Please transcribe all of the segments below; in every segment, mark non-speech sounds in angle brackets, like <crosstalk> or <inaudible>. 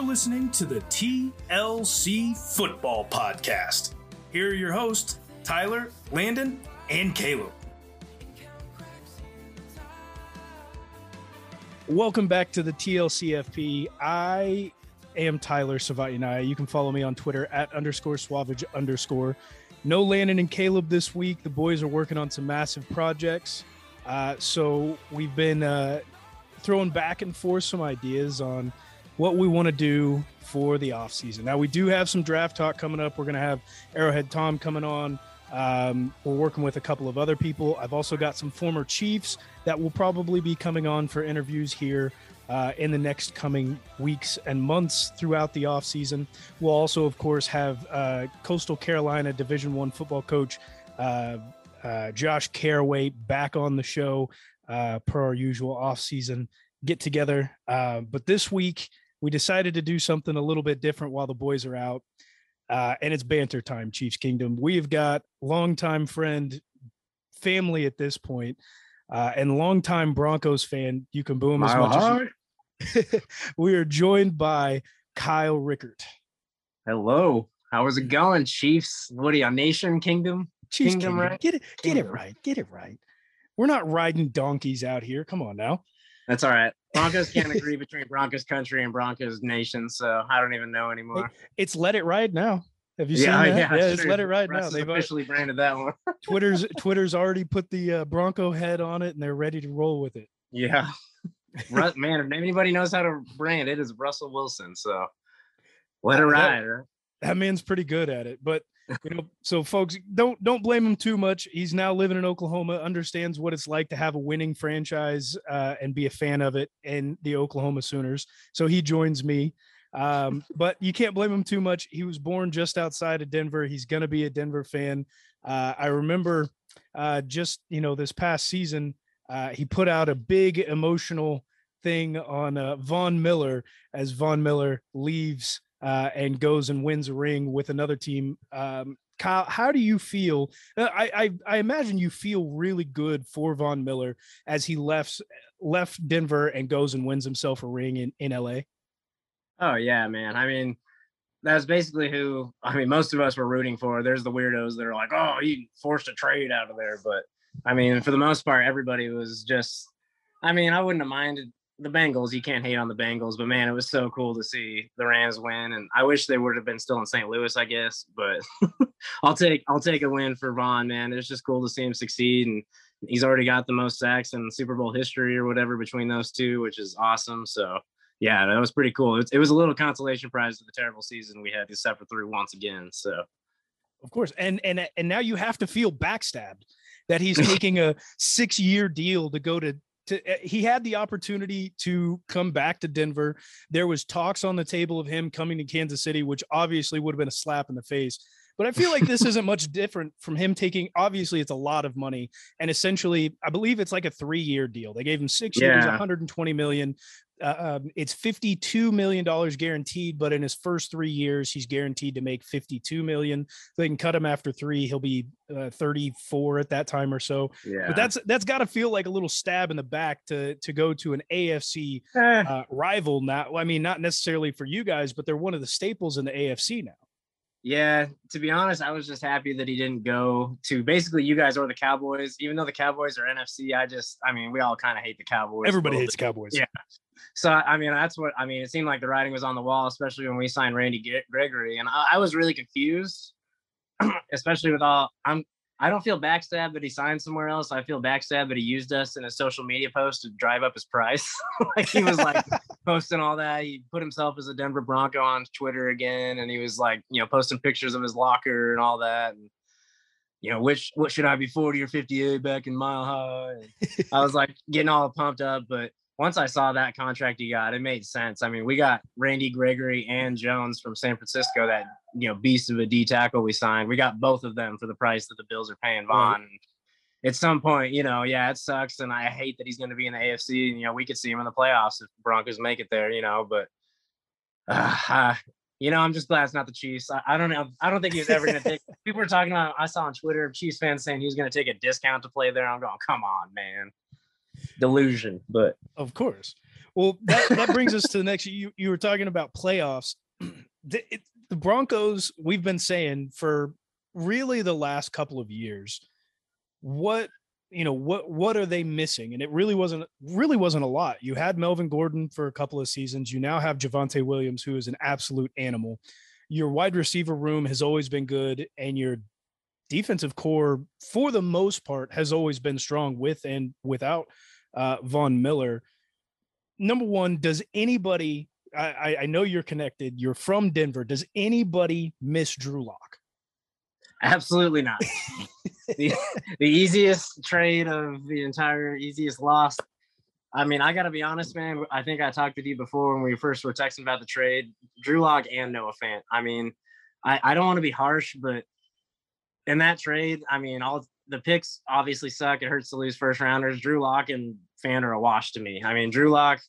You're listening to the TLC Football Podcast. Here are your hosts, Tyler, Landon, and Caleb. Welcome back to the TLCFP. I am Tyler Savatinaya. You can follow me on Twitter at underscore suavage underscore. No Landon and Caleb this week. The boys are working on some massive projects. Uh, so we've been uh, throwing back and forth some ideas on what we want to do for the offseason. Now, we do have some draft talk coming up. We're going to have Arrowhead Tom coming on. Um, we're working with a couple of other people. I've also got some former Chiefs that will probably be coming on for interviews here uh, in the next coming weeks and months throughout the offseason. We'll also, of course, have uh, Coastal Carolina Division One football coach uh, uh, Josh Caraway back on the show uh, per our usual offseason get together. Uh, but this week, we decided to do something a little bit different while the boys are out. and it's banter time, Chiefs Kingdom. We've got longtime friend, family at this point, uh, and longtime Broncos fan. You can boom as Mile much as high. you <laughs> we are joined by Kyle Rickert. Hello. How is it going, Chiefs? What are you, a Nation Kingdom? Chiefs Kingdom, Kingdom, right? Get it, get it right, get it right. We're not riding donkeys out here. Come on now. That's all right. Broncos <laughs> can't agree between Broncos country and Broncos nation, so I don't even know anymore. It's let it ride now. Have you seen yeah, that? yeah, yeah, it's true. let it ride now. They've officially branded that one. <laughs> Twitter's Twitter's already put the uh, Bronco head on it, and they're ready to roll with it. yeah. <laughs> Man, if anybody knows how to brand, it is Russell Wilson. So let it that- ride. Right? that man's pretty good at it but you know so folks don't don't blame him too much. He's now living in oklahoma understands what it's like to have a winning franchise uh, and be a fan of it and the oklahoma sooners. So he joins me. Um, <laughs> but you can't blame him too much. He was born just outside of denver. He's going to be a denver fan. Uh, i remember uh, just you know this past season uh, he put out a big emotional thing on uh, Von Miller as Von Miller leaves uh, and goes and wins a ring with another team. Um, Kyle, how do you feel? uh, I, I I imagine you feel really good for Von Miller as he left left Denver and goes and wins himself a ring in in LA. Oh yeah, man. I mean, that's basically who I mean, most of us were rooting for. There's the weirdos that are like, oh, he forced a trade out of there. But I mean, for the most part, everybody was just I mean, I wouldn't have minded the Bengals. You can't hate on the Bengals, but man, it was so cool to see the Rams win. And I wish they would have been still in St. Louis, I guess. But <laughs> I'll take I'll take a win for Von, man. It's just cool to see him succeed. And he's already got the most sacks in Super Bowl history or whatever between those two, which is awesome. So yeah, that was pretty cool. It, it was a little consolation prize to the terrible season we had to suffer through once again. So Of course, and and and now you have to feel backstabbed that he's taking a six year deal to go to. To, uh, he had the opportunity to come back to Denver. There was talks on the table of him coming to Kansas City, which obviously would have been a slap in the face. But I feel like this isn't much different from him taking. Obviously, it's a lot of money, and essentially, I believe it's like a three-year deal. They gave him six years, 120 million. Uh, um, it's 52 million dollars guaranteed, but in his first three years, he's guaranteed to make 52 million. They can cut him after three. He'll be uh, 34 at that time or so. yeah, But that's that's got to feel like a little stab in the back to to go to an AFC Eh, uh, rival. Now, I mean, not necessarily for you guys, but they're one of the staples in the AFC now. Yeah. To be honest, I was just happy that he didn't go to basically you guys or the Cowboys. Even though the Cowboys are NFC, I just I mean we all kind of hate the Cowboys. Everybody hates bit. Cowboys. Yeah. So I mean that's what I mean. It seemed like the writing was on the wall, especially when we signed Randy Gregory, and I, I was really confused, <clears throat> especially with all. I'm I don't feel backstabbed that he signed somewhere else. I feel backstabbed that he used us in a social media post to drive up his price. <laughs> like he was like <laughs> posting all that. He put himself as a Denver Bronco on Twitter again, and he was like, you know, posting pictures of his locker and all that. And you know, which what should I be 40 or 58 back in Mile High? And I was like getting all pumped up, but once I saw that contract he got, it made sense. I mean, we got Randy Gregory and Jones from San Francisco, that you know, beast of a D tackle we signed. We got both of them for the price that the Bills are paying Von. At some point, you know, yeah, it sucks, and I hate that he's going to be in the AFC. And, you know, we could see him in the playoffs if Broncos make it there, you know. But, uh, you know, I'm just glad it's not the Chiefs. I, I don't know. I don't think he's ever going to take. <laughs> People were talking about. I saw on Twitter Chiefs fans saying he was going to take a discount to play there. I'm going, come on, man, delusion. But Of course. Well, that, that brings us to the next. You you were talking about playoffs. <clears throat> The, it, the Broncos, we've been saying for really the last couple of years, what you know what what are they missing? And it really wasn't really wasn't a lot. You had Melvin Gordon for a couple of seasons. You now have Javonte Williams, who is an absolute animal. Your wide receiver room has always been good, and your defensive core, for the most part, has always been strong with and without uh, Von Miller. Number one, does anybody? I, I know you're connected. You're from Denver. Does anybody miss Drew Lock? Absolutely not. <laughs> the, the easiest trade of the entire easiest loss. I mean, I got to be honest, man. I think I talked with you before when we first were texting about the trade. Drew Lock and Noah Fant. I mean, I, I don't want to be harsh, but in that trade, I mean, all the picks obviously suck. It hurts to lose first rounders. Drew Lock and Fant are a wash to me. I mean, Drew Lock,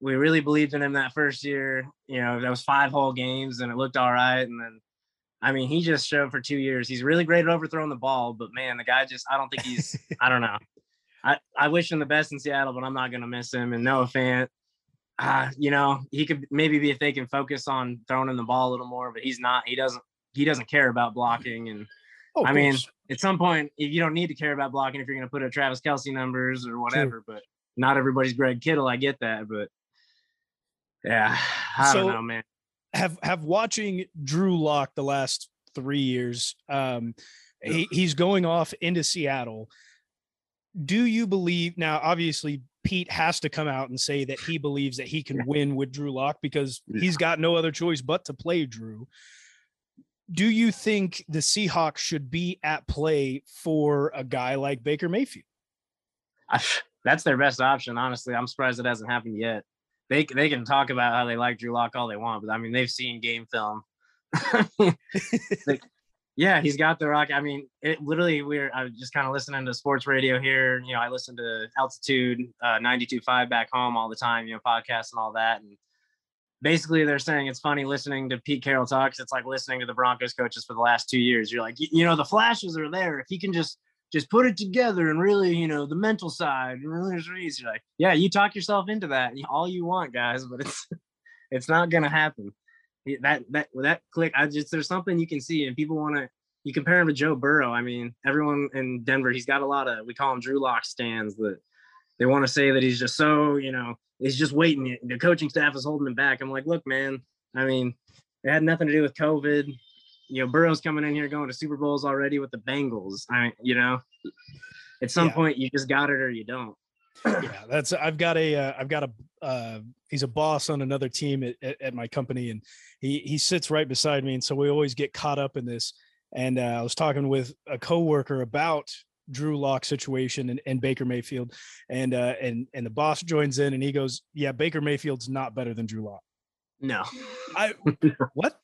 we really believed in him that first year. You know, that was five whole games and it looked all right. And then, I mean, he just showed for two years. He's really great at overthrowing the ball, but man, the guy just, I don't think he's, <laughs> I don't know. I, I wish him the best in Seattle, but I'm not going to miss him. And Noah Fant, uh, you know, he could maybe be if they can focus on throwing in the ball a little more, but he's not. He doesn't. He doesn't care about blocking, and Oh, I mean, course. At some point, you don't need to care about blocking if you're going to put up Travis Kelce numbers or whatever. But not everybody's Greg Kittle. I get that, but yeah, <sighs> I So- don't know, man. have have watching Drew Lock the last three years. Um, he, he's going off into Seattle. Do you believe now? Obviously, Pete has to come out and say that he believes that he can win with Drew Lock because he's got no other choice but to play Drew. Do you think the Seahawks should be at play for a guy like Baker Mayfield? <laughs> That's their best option, honestly. I'm surprised it hasn't happened yet. They they can talk about how they like Drew Lock all they want, but I mean they've seen game film. <laughs> Like, yeah, he's got the rock. I mean, it literally we're I was just kind of listening to sports radio here. You know, I listen to altitude uh 92.5 back home all the time, you know, podcasts and all that. And basically they're saying it's funny listening to Pete Carroll talk. 'cause It's like listening to the Broncos coaches for the last two years. You're like, you know, the flashes are there. If he can just just put it together and really, you know, the mental side and really reasons. You're like, yeah, you talk yourself into that all you want, guys, but it's <laughs> it's not gonna happen. That that that click, I just there's something you can see, and people want to. You compare him to Joe Burrow. I mean, everyone in Denver, he's got a lot of we call him Drew Lock stands that they want to say that he's just so you know he's just waiting. The coaching staff is holding him back. I'm like, look, man. I mean, it had nothing to do with COVID. You know, Burrow's coming in here going to Super Bowls already with the Bengals. I, you know, at some Yeah. point you just got it or you don't. yeah that's i've got a uh, i've got a uh he's a boss on another team at, at, at my company and he he sits right beside me and so we always get caught up in this and uh, i was talking with a coworker about drew lock situation and, and baker mayfield and uh and and the boss joins in and he goes yeah baker mayfield's not better than drew lock No. i <laughs> what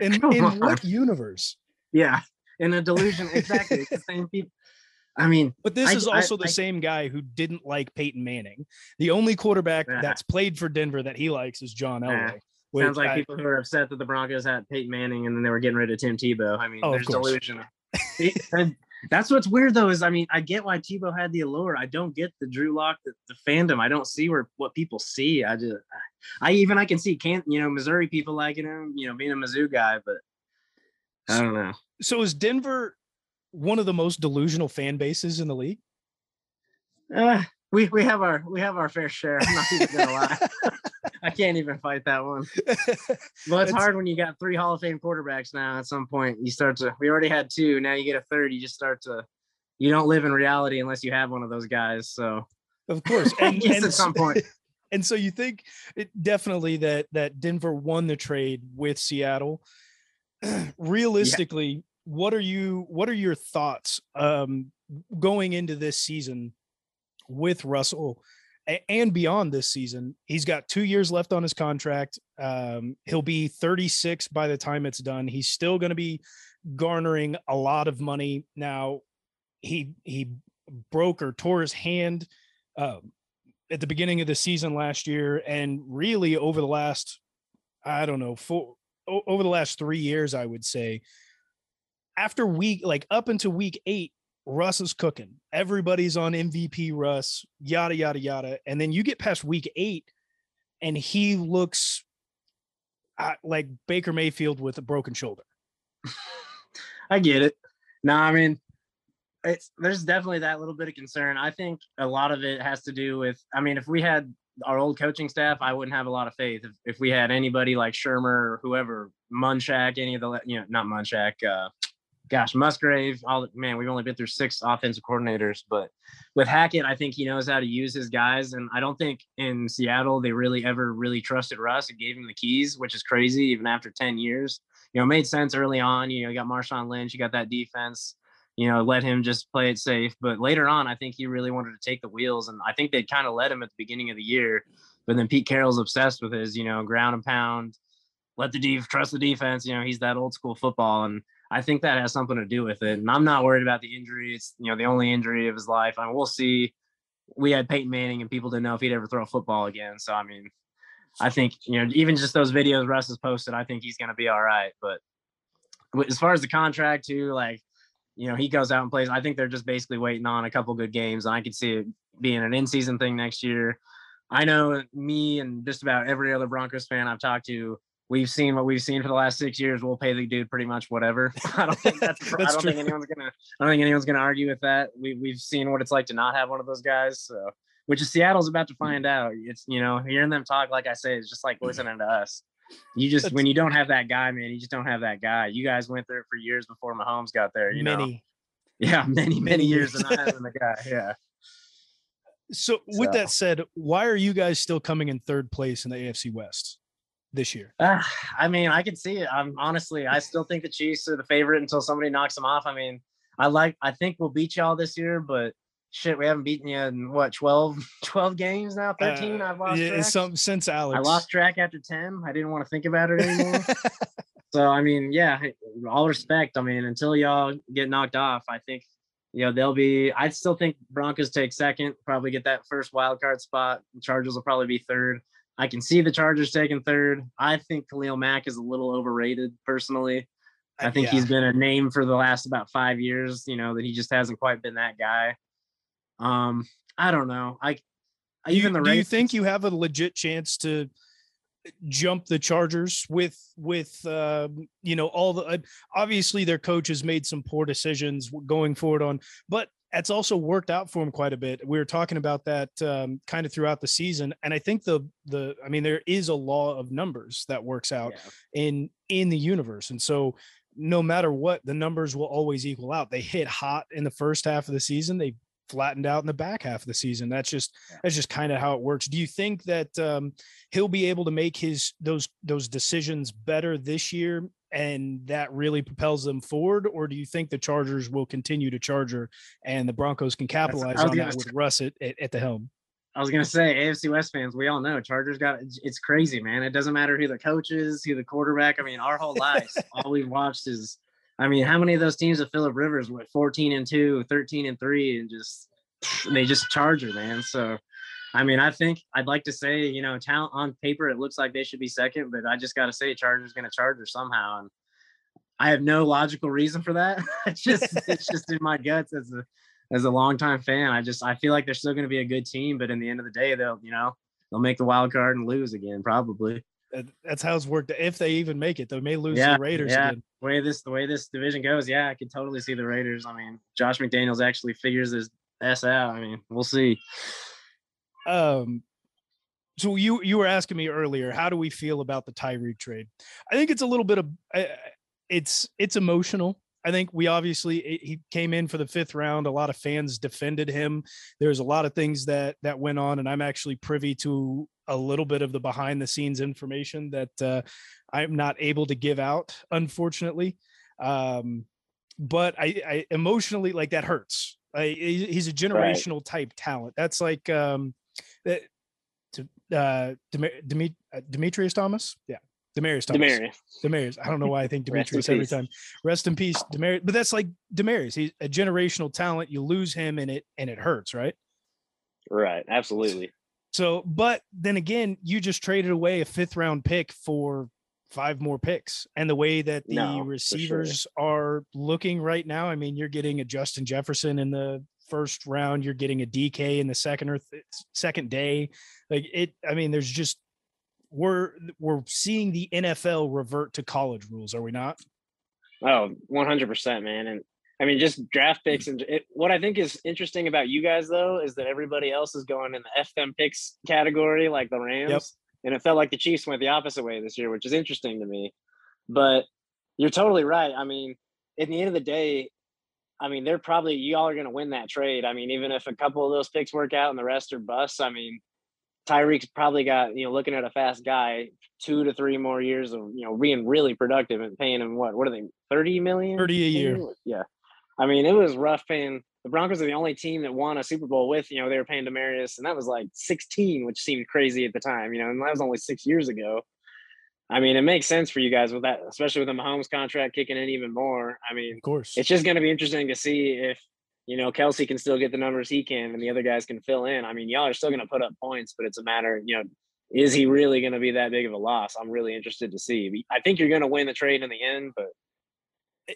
in, in on. what universe Yeah. In a delusion. Exactly. it's the same people. I mean, But this I- is I- also the I- same guy who didn't like Peyton Manning. The only quarterback Yeah. that's played for Denver that he likes is John. Elway. which sounds like I- people who are upset that the Broncos had Peyton Manning and then they were getting rid of Tim Tebow. I mean, Oh, there's delusion. And that's what's weird though, is I mean, I get why Tebow had the allure. I don't get the Drew Lock, the, the fandom. I don't see where what people see. I just, I even I can see can't you know Missouri people liking him, you know, being a Mizzou guy, but I don't know. so is Denver one of the most delusional fan bases in the league? Uh, we we have our we have our fair share. I'm not even gonna lie. <laughs> I can't even fight that one. <laughs> Well, it's It's- hard when you got three Hall of Fame quarterbacks now. At some point, you start to. We already had two. Now you get a third. You just start to. You don't live in reality unless you have one of those guys. So of course. <laughs> And, and at some so- point. <laughs> And so you think it definitely that that Denver won the trade with Seattle. <clears throat> Realistically, what are you what are your thoughts um going into this season with Russell and beyond this season? He's got 2 years left on his contract. Um he'll be 36 by the time it's done. He's still going to be garnering a lot of money. Now, he he broke or tore his hand um at the beginning of the season last year and really over the last i don't know four over the last three years i would say after week like up into week eight russ is cooking everybody's on mvp russ yada yada yada and then you get past week eight and he looks uh, like Baker Mayfield with a broken shoulder. <laughs> I get it. No, I mean, it's there's definitely that little bit of concern. I think a lot of it has to do with. I mean, if we had our old coaching staff, I wouldn't have a lot of faith. If, if we had anybody like Shurmur or whoever, Munchak, any of the you know not Munchak, uh, gosh, Musgrave. All man, we've only been through six offensive coordinators, but with Hackett, I think he knows how to use his guys, and I don't think in Seattle they really ever really trusted Russ and gave him the keys, which is crazy even after ten years. You know, made sense early on. You know, you got Marshawn Lynch, you got that defense you know, let him just play it safe. But later on, I think he really wanted to take the wheels, and I think they kind of let him at the beginning of the year. But then Pete Carroll's obsessed with his, you know, ground and pound, let the def trust the defense. You know, he's that old school football, and I think that has something to do with it. And I'm not worried about the injury. It's you know the only injury of his life. I mean, we'll see. We had Peyton Manning, and people didn't know if he'd ever throw a football again. So I mean, I think you know even just those videos Russ has posted, I think he's going to be all right. But as far as the contract too, like you know, he goes out and plays. I think they're just basically waiting on a couple good games. And I could see it being an in season thing next year. I know me and just about every other Broncos fan I've talked to, we've seen what we've seen for the last six years. We'll pay the dude pretty much whatever. <laughs> I don't think that's, <laughs> that's I don't true. think anyone's gonna I don't think anyone's gonna argue with that. We we've seen what it's like to not have one of those guys. So which is Seattle's about to find out. It's you know, hearing them talk, like I say, is just like mm-hmm. listening to us. You just when you don't have that guy, man, you just don't have that guy. You guys went there for years before Mahomes got there. You many. know, yeah, many many years and not having the guy. <laughs> Yeah. So, with so. that said, why are you guys still coming in third place in the AFC West this year? Uh, I mean, I can see it. I'm honestly, I still think the Chiefs are the favorite until somebody knocks them off. I mean, I like, I think we'll beat y'all this year, but shit, we haven't beaten you in what 12, <laughs> 12 games now, 13. Uh, I've lost yeah, track. Some, since Alex. I lost track after 10. I didn't want to think about it anymore. <laughs> so I mean, yeah, all respect. I mean, until y'all get knocked off, I think you know they'll be. I still think Broncos take second, probably get that first wild card spot. Chargers will probably be third. I can see the Chargers taking third. I think Khalil Mack is a little overrated personally. I think yeah. he's been a name for the last about five years. You know that he just hasn't quite been that guy. Um, I don't know. I even the. Do you think you have a legit chance to jump the Chargers with with uh, you know all the uh, obviously their coach has made some poor decisions going forward on, but it's also worked out for him quite a bit. We were talking about that um, kind of throughout the season, and I think the the I mean there is a law of numbers that works out yeah. in in the universe, and so no matter what, the numbers will always equal out. They hit hot in the first half of the season. They flattened out in the back half of the season. That's just that's just kind of how it works. Do you think that um, he'll be able to make his those those decisions better this year, and that really propels them forward, or do you think the Chargers will continue to charger and the Broncos can capitalize on that with Russ at, at, the helm? I was gonna say AFC West fans, we all know Chargers got it's crazy, man. It doesn't matter who the coach is, who the quarterback. I mean, our whole lives, <laughs> all we've watched is I mean, how many of those teams of Philip Rivers went 14 and 2, 13 and 3, and just they just charger, man. So I mean, I think I'd like to say, you know, talent on paper, it looks like they should be second, but I just got to say, Chargers going to charge her somehow, and I have no logical reason for that. <laughs> it's just, it's just in my guts as a as a longtime fan. I just, I feel like they're still going to be a good team, but in the end of the day, they'll, you know, they'll make the wild card and lose again, probably that's how it's worked. If they even make it, they may lose yeah, the Raiders. Yeah, again. the way this the way this division goes, yeah, I could totally see the Raiders. I mean, Josh McDaniels actually figures his s out. I mean, we'll see. Um, so you you were asking me earlier, how do we feel about the Tyreek trade? I think it's a little bit of it's it's emotional. I think we obviously he came in for the fifth round. A lot of fans defended him. There's a lot of things that that went on, and I'm actually privy to a little bit of the behind the scenes information that uh, I'm not able to give out, unfortunately. Um, but I, I, emotionally like that hurts. I, he's a generational right. type talent. That's like um, that. Uh, uh, Demetrius Thomas, yeah, Demaryius Thomas. Demaryius. Demaryius. I don't know why I think <laughs> Demetrius every time. Rest in peace, Demaryius. But that's like Demaryius. He's a generational talent. You lose him and it and it hurts, right? Right. Absolutely. So, but then again, you just traded away a fifth round pick for five more picks. And the way that the no, receivers sure. are looking right now, I mean, you're getting a Justin Jefferson in the first round, you're getting a DK in the second or th- second day. Like it, I mean, there's just we're we're seeing the NFL revert to college rules, are we not? Oh, 100%, man. And I mean, just draft picks. And it, what I think is interesting about you guys, though, is that everybody else is going in the FM picks category, like the Rams. Yep. And it felt like the Chiefs went the opposite way this year, which is interesting to me. But you're totally right. I mean, at the end of the day, I mean, they're probably y'all are going to win that trade. I mean, even if a couple of those picks work out and the rest are busts, I mean, Tyreek's probably got you know looking at a fast guy two to three more years of you know being really productive and paying him what what are they thirty million? Thirty a year. Yeah. I mean it was rough paying the Broncos are the only team that won a Super Bowl with you know they were paying Demaryius and that was like sixteen which seemed crazy at the time you know and that was only six years ago I mean, it makes sense for you guys with that, especially with the Mahomes contract kicking in even more. I mean, of course, it's just going to be interesting to see if you know Kelce can still get the numbers he can, and the other guys can fill in. I mean, y'all are still going to put up points, but it's a matter, you know, is he really going to be that big of a loss? I'm really interested to see. I think you're going to win the trade in the end, but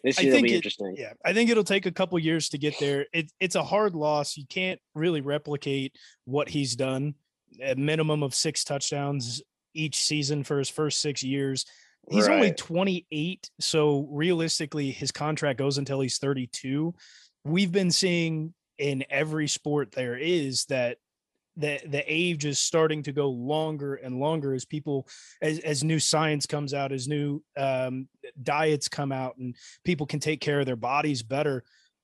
this year will be it, interesting. Yeah, I think it'll take a couple years to get there. It, it's a hard loss. You can't really replicate what he's done. A minimum of six touchdowns each season for his first six years. He's right. only 28, so realistically, his contract goes until he's 32. We've been seeing in every sport there is that the the age is starting to go longer and longer as people as as new science comes out as new um, diets come out and people can take care of their bodies better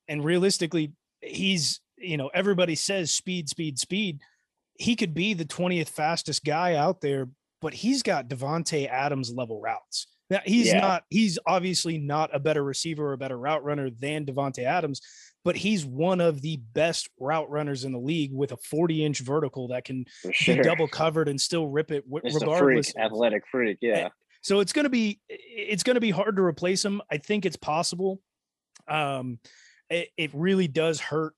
and realistically he's you know everybody says speed speed speed he could be the 20th fastest guy out there but he's got Davante Adams level routes. Now he's yeah. not he's obviously not a better receiver or a better route runner than Davante Adams, but he's one of the best route runners in the league with a 40 inch vertical that can sure. be double covered and still rip it Just regardless. Freak, athletic freak, yeah. So it's going to be it's going to be hard to replace him. I think it's possible. Um, it, it really does hurt.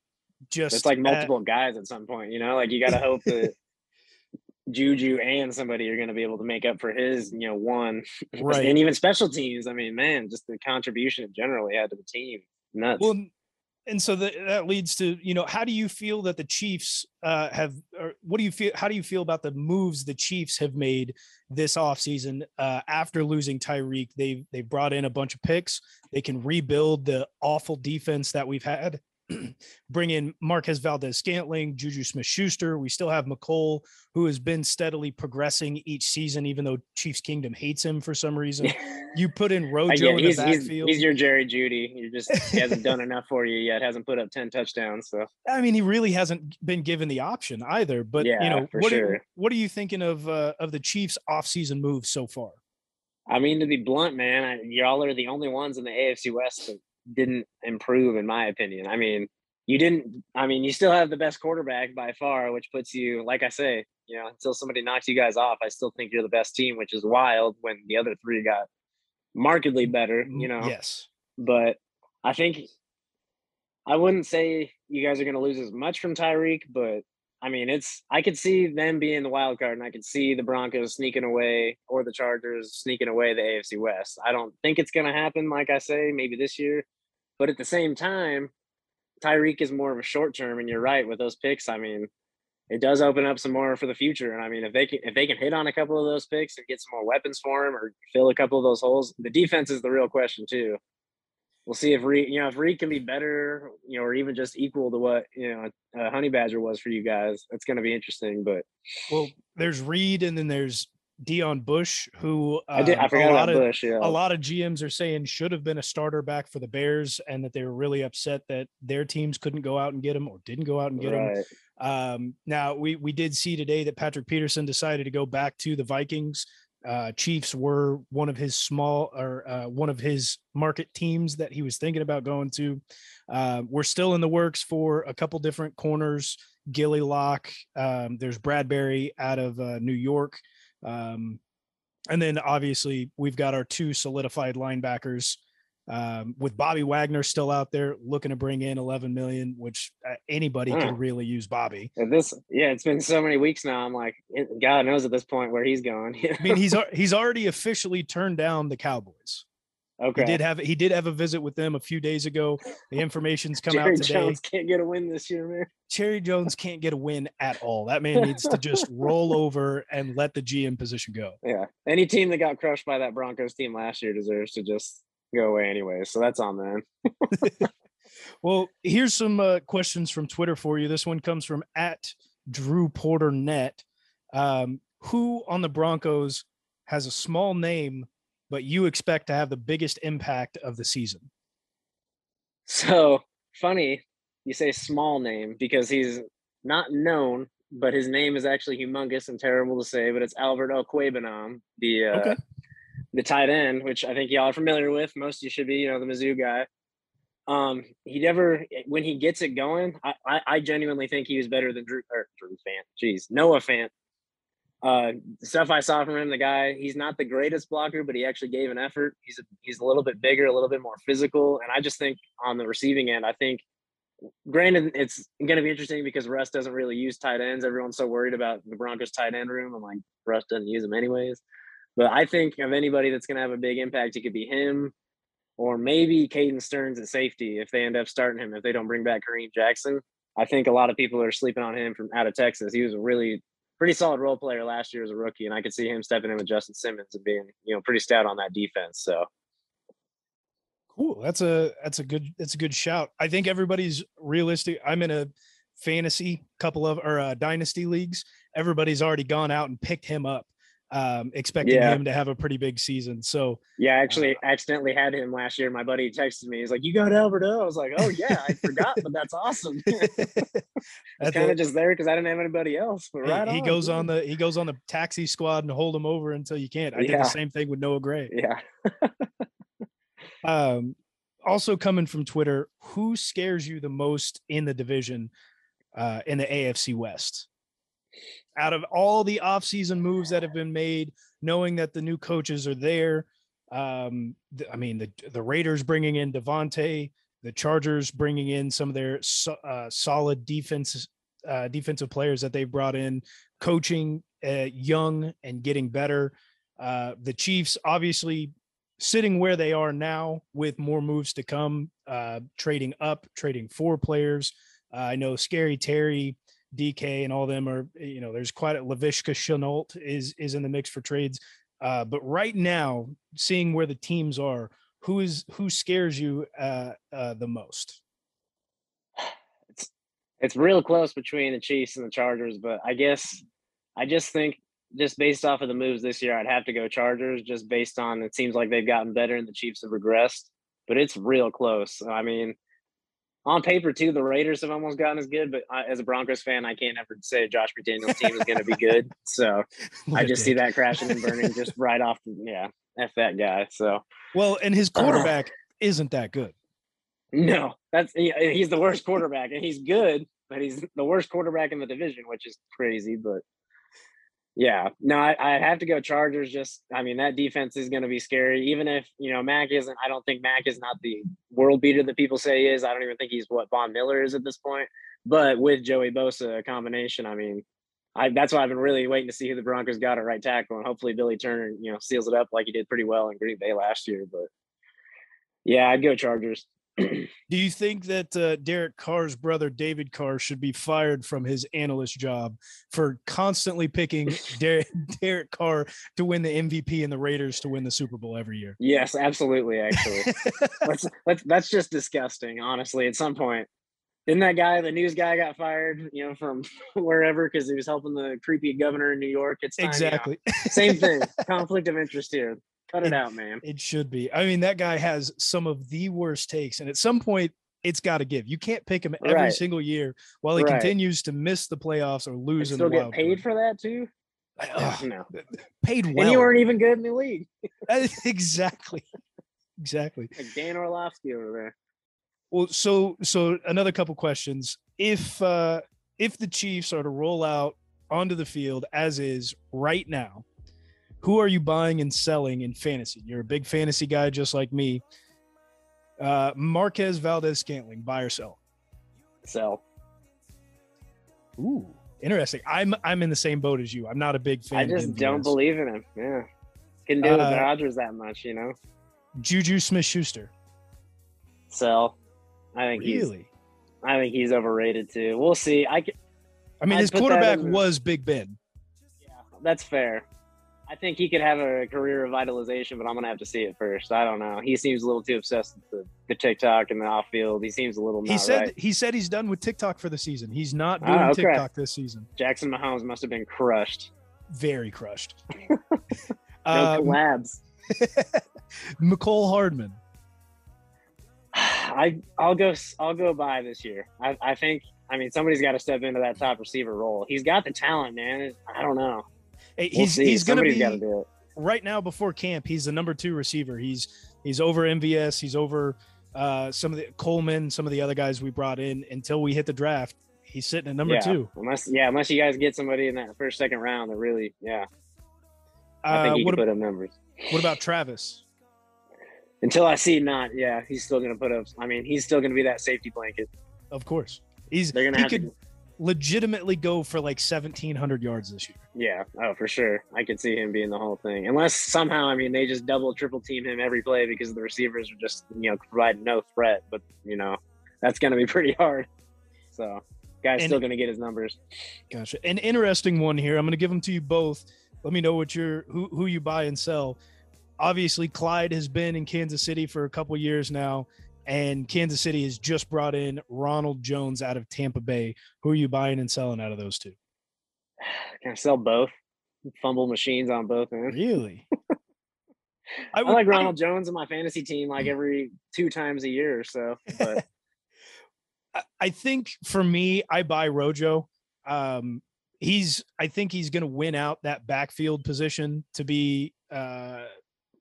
Just it's like multiple at, guys at some point, you know. Like you got to hope that Juju and somebody are going to be able to make up for his, you know, one, <laughs> right? And even special teams. I mean, man, just the contribution it generally had to the team, nuts. Well, and so that that leads to you know, how do you feel that the Chiefs uh, have, or what do you feel? How do you feel about the moves the Chiefs have made this offseason uh, after losing Tyreek? They've they brought in a bunch of picks. They can rebuild the awful defense that we've had <clears throat> bring in Marquez Valdes Scantling, Juju Smith Schuster. We still have Mecole, who has been steadily progressing each season, even though Chiefs Kingdom hates him for some reason. <laughs> You put in Rojo in he's, the backfield. He's, he's, your Jerry Jeudy. You just he hasn't done <laughs> enough for you yet. Hasn't put up 10 touchdowns. So I mean, he really hasn't been given the option either. But yeah, you know, what, sure. are, what are you thinking of uh, of the Chiefs offseason moves so far? I mean, to be blunt, man, I, y'all are the only ones in the AFC West that didn't improve, in my opinion. I mean, you didn't. I mean, you still have the best quarterback by far, which puts you, like I say, you know, until somebody knocks you guys off, I still think you're the best team, which is wild when the other three got markedly better. You know. Yes. But I think I wouldn't say you guys are going to lose as much from Tyreek, but I mean, it's I could see them being the wild card, and I could see the Broncos sneaking away or the Chargers sneaking away the AFC West. I don't think it's going to happen, like I say, maybe this year. But at the same time, Tyreek is more of a short term, and you're right with those picks. I mean, it does open up some more for the future. And I mean, if they can if they can hit on a couple of those picks and get some more weapons for him or fill a couple of those holes, the defense is the real question too. We'll see if Reid, you know, if Reid can be better, you know, or even just equal to what you know uh, Honey Badger was for you guys. That's going to be interesting. But well, there's Reid, and then there's Deon Bush, who uh, I did. I um, forgot about of, Bush. Yeah. A lot of GMs are saying should have been a starter back for the Bears, and that they were really upset that their teams couldn't go out and get him or didn't go out and get right. him. Um, now we we did see today that Patrick Peterson decided to go back to the Vikings. Uh, Chiefs were one of his small or uh, one of his market teams that he was thinking about going to. Uh, we're still in the works for a couple different corners. Gilly Lock. Um, there's Bradberry out of uh, New York. Um, and then obviously we've got our two solidified linebackers um, with Bobby Wagner still out there looking to bring in 11 million, which uh, anybody mm. could really use Bobby. And this, yeah, it's been so many weeks now. I'm like, God knows at this point where he's going. <laughs> I mean, he's he's already officially turned down the Cowboys. Okay. He did have he did have a visit with them a few days ago. The information's come Jerry out today. Jones can't get a win this year, man. Jerry Jones can't get a win at all. That man needs to just <laughs> roll over and let the GM position go. Yeah. Any team that got crushed by that Broncos team last year deserves to just go away anyway. So that's on them. <laughs> Well, here's some uh, questions from Twitter for you. This one comes from at Drew Porter Net. Um, who on the Broncos has a small name, but you expect to have the biggest impact of the season? So funny you say small name because he's not known, but his name is actually humongous and terrible to say. But it's Albert Okwuegbunam, the uh, Okay. the tight end, which I think y'all are familiar with. Most of you should be, you know, the Mizzou guy. Um, he never when he gets it going, I, I, I genuinely think he was better than Drew or Drew Fant. Jeez, Noah Fant. Uh, stuff I saw from him, the guy, he's not the greatest blocker, but he actually gave an effort. He's a, he's a little bit bigger, a little bit more physical, and I just think on the receiving end, I think. Granted, it's going to be interesting because Russ doesn't really use tight ends. Everyone's so worried about the Broncos tight end room. I'm like, Russ doesn't use them anyways. But I think of anybody that's going to have a big impact, it could be him, or maybe Caden Sterns at safety if they end up starting him. If they don't bring back Kareem Jackson, I think a lot of people are sleeping on him from out of Texas. He was a really pretty solid role player last year as a rookie, and I could see him stepping in with Justin Simmons and being you know pretty stout on that defense. So Cool. That's a that's a good that's a good shout. I think everybody's realistic. I'm in a fantasy couple of or uh, dynasty leagues. Everybody's already gone out and picked him up, um, expecting Yeah. him to have a pretty big season. So yeah, I actually accidentally had him last year. My buddy texted me. He's like, "You got Alberto?" I was like, "Oh yeah, I forgot, but that's awesome." <laughs> <laughs> it's That's kind of just there because I didn't have anybody else. But Hey, right he on, goes dude. on the he goes on the taxi squad and hold him over until you can't. I did the same thing with Noah Gray. Yeah. <laughs> Um, also coming from Twitter, who scares you the most in the division uh, in the AFC West? Out of all the offseason moves that have been made, knowing that the new coaches are there, um, I mean the the Raiders bringing in Davante, the Chargers bringing in some of their uh, solid defense uh, defensive players that they've brought in, coaching uh, young and getting better. Uh, the Chiefs obviously sitting where they are now with more moves to come, uh, trading up, trading for players. Uh, I know Scary Terry, DK, and all them are, you know, there's quite a Laviska Shenault is is in the mix for trades. Uh, but right now, seeing where the teams are, who is who scares you uh, uh, the most? it's it's real close between the Chiefs and the Chargers, but I guess I just think just based off of the moves this year, I'd have to go Chargers just based on it seems like they've gotten better and the Chiefs have regressed, but it's real close. I mean, on paper too, the Raiders have almost gotten as good, but I, as a Broncos fan, I can't ever say Josh McDaniels' team is going to be good. <laughs> So I just see that crashing and burning just <laughs> right off. The, yeah, f that guy. So Well, and his uh-huh. quarterback isn't that good. no, that's he, he's the worst quarterback, and he's good, but he's the worst quarterback in the division, which is crazy. But yeah, no, I, I have to go Chargers. Just, I mean, that defense is going to be scary. Even if you know Mack isn't, I don't think Mack is not the world beater that people say he is. I don't even think he's what Von Miller is at this point. But with Joey Bosa, a combination, I mean. I, that's why I've been really waiting to see who the Broncos got at right tackle, and hopefully Billy Turner, you know, seals it up like he did pretty well in Green Bay last year. But yeah, I'd go Chargers. Do you think that uh, Derek Carr's brother David Carr should be fired from his analyst job for constantly picking <laughs> Derek, Derek Carr to win the MVP and the Raiders to win the Super Bowl every year? Yes, absolutely. Actually, <laughs> let's let's that's just disgusting. Honestly, at some point, didn't that guy, the news guy, got fired? You know, from <laughs> wherever because he was helping the creepy governor in New York. It's time, you know. exactly. same thing. Conflict of interest here. Cut it out, man. It should be. I mean, that guy has some of the worst takes, and at some point, it's got to give. You can't pick him every Right. single year while he Right. continues to miss the playoffs or And lose in still the get paid card. for that too. Ugh, no, paid well. and you weren't even good in the league, <laughs> exactly. Exactly. like Dan Orlovsky over there. Well, so so another couple questions. If uh if the Chiefs are to roll out onto the field as is right now, who are you buying and selling in fantasy? You're a big fantasy guy just like me. Uh Marquez Valdes Scantling, buy or sell? So Ooh, interesting. I'm I'm in the same boat as you. I'm not a big fan. I just don't believe in him. Yeah, can do it with Uh, Rodgers that much, you know. Juju Smith Schuster. Sell. I think he's. Really? I think he's overrated too. We'll see. I can, I mean, I'd his quarterback was Big Ben. yeah, that's fair. I think he could have a career revitalization, but I'm gonna have to see it first. I don't know. He seems a little too obsessed with the, the TikTok and the off field. He seems a little He said right. he said he's done with TikTok for the season. He's not doing Ah, okay. TikTok this season. Jackson Mahomes must have been crushed. Very crushed. <laughs> No um, collabs. <laughs> Mecole Hardman. I I'll go I'll go by this year. I, I think I mean somebody's got to step into that top receiver role. He's got the talent, man. I don't know. We'll He's see. he's going to be do it. right now before camp. He's the number two receiver. He's he's over MVS. He's over uh, some of the Coleman, some of the other guys we brought in until we hit the draft. He's sitting at number yeah. two. Unless yeah, unless you guys get somebody in that first second round that really yeah, I Uh, think he what, can ab- put up numbers. what about Travis? Until I see not, yeah, he's still gonna put up. I mean, he's still gonna be that safety blanket. Of course, he's They're gonna have could to. Legitimately go for like seventeen hundred yards this year. Yeah, oh for sure. I could see him being the whole thing. Unless somehow, I mean, they just double, triple team him every play because the receivers are just you know providing no threat. But you know, that's gonna be <laughs> pretty hard. So, guy's And- still gonna get his numbers. Gotcha. An interesting one here. I'm going to give them to you both. Let me know what you're who who you buy and sell. Obviously, Clyde has been in Kansas City for a couple years now, and Kansas City has just brought in Ronald Jones out of Tampa Bay. Who are you buying and selling out of those two? <sighs> Can I sell both? Fumble machines on both ends. Really? <laughs> I would- like Ronald Jones in my fantasy team like every two times a year or so. But <laughs> I- I think for me, I buy Rojo. Um, he's I think he's going to win out that backfield position to be uh,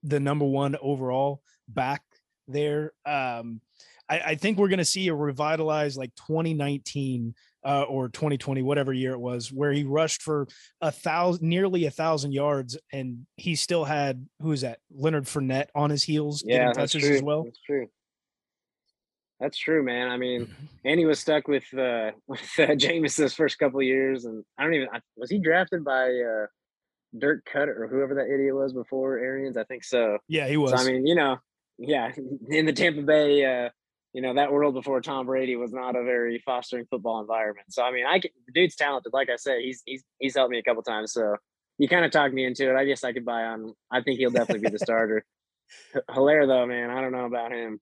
the number one overall back there. Um, I, I think we're going to see a revitalized like 2019 uh, or 2020, whatever year it was, where he rushed for a thousand, nearly a thousand yards, and he still had who is that? Leonard Fournette on his heels, yeah, getting that's touches true. as well. That's true. That's true, man. I mean, <laughs> and he was stuck with uh <laughs> with uh, Jameis his first couple years, and I don't even I- was he drafted by uh Dirk Koetter or whoever that idiot was before Arians. I think so. Yeah, he was. So I mean, you know, yeah, in the Tampa Bay, uh, you know, that world before Tom Brady was not a very fostering football environment. So I mean, I can, the dude's talented. Like I said, he's he's he's helped me a couple times. So you kind of talked me into it. I guess I could buy on. I think he'll definitely be the starter. <laughs> Helaire though, man, I don't know about him.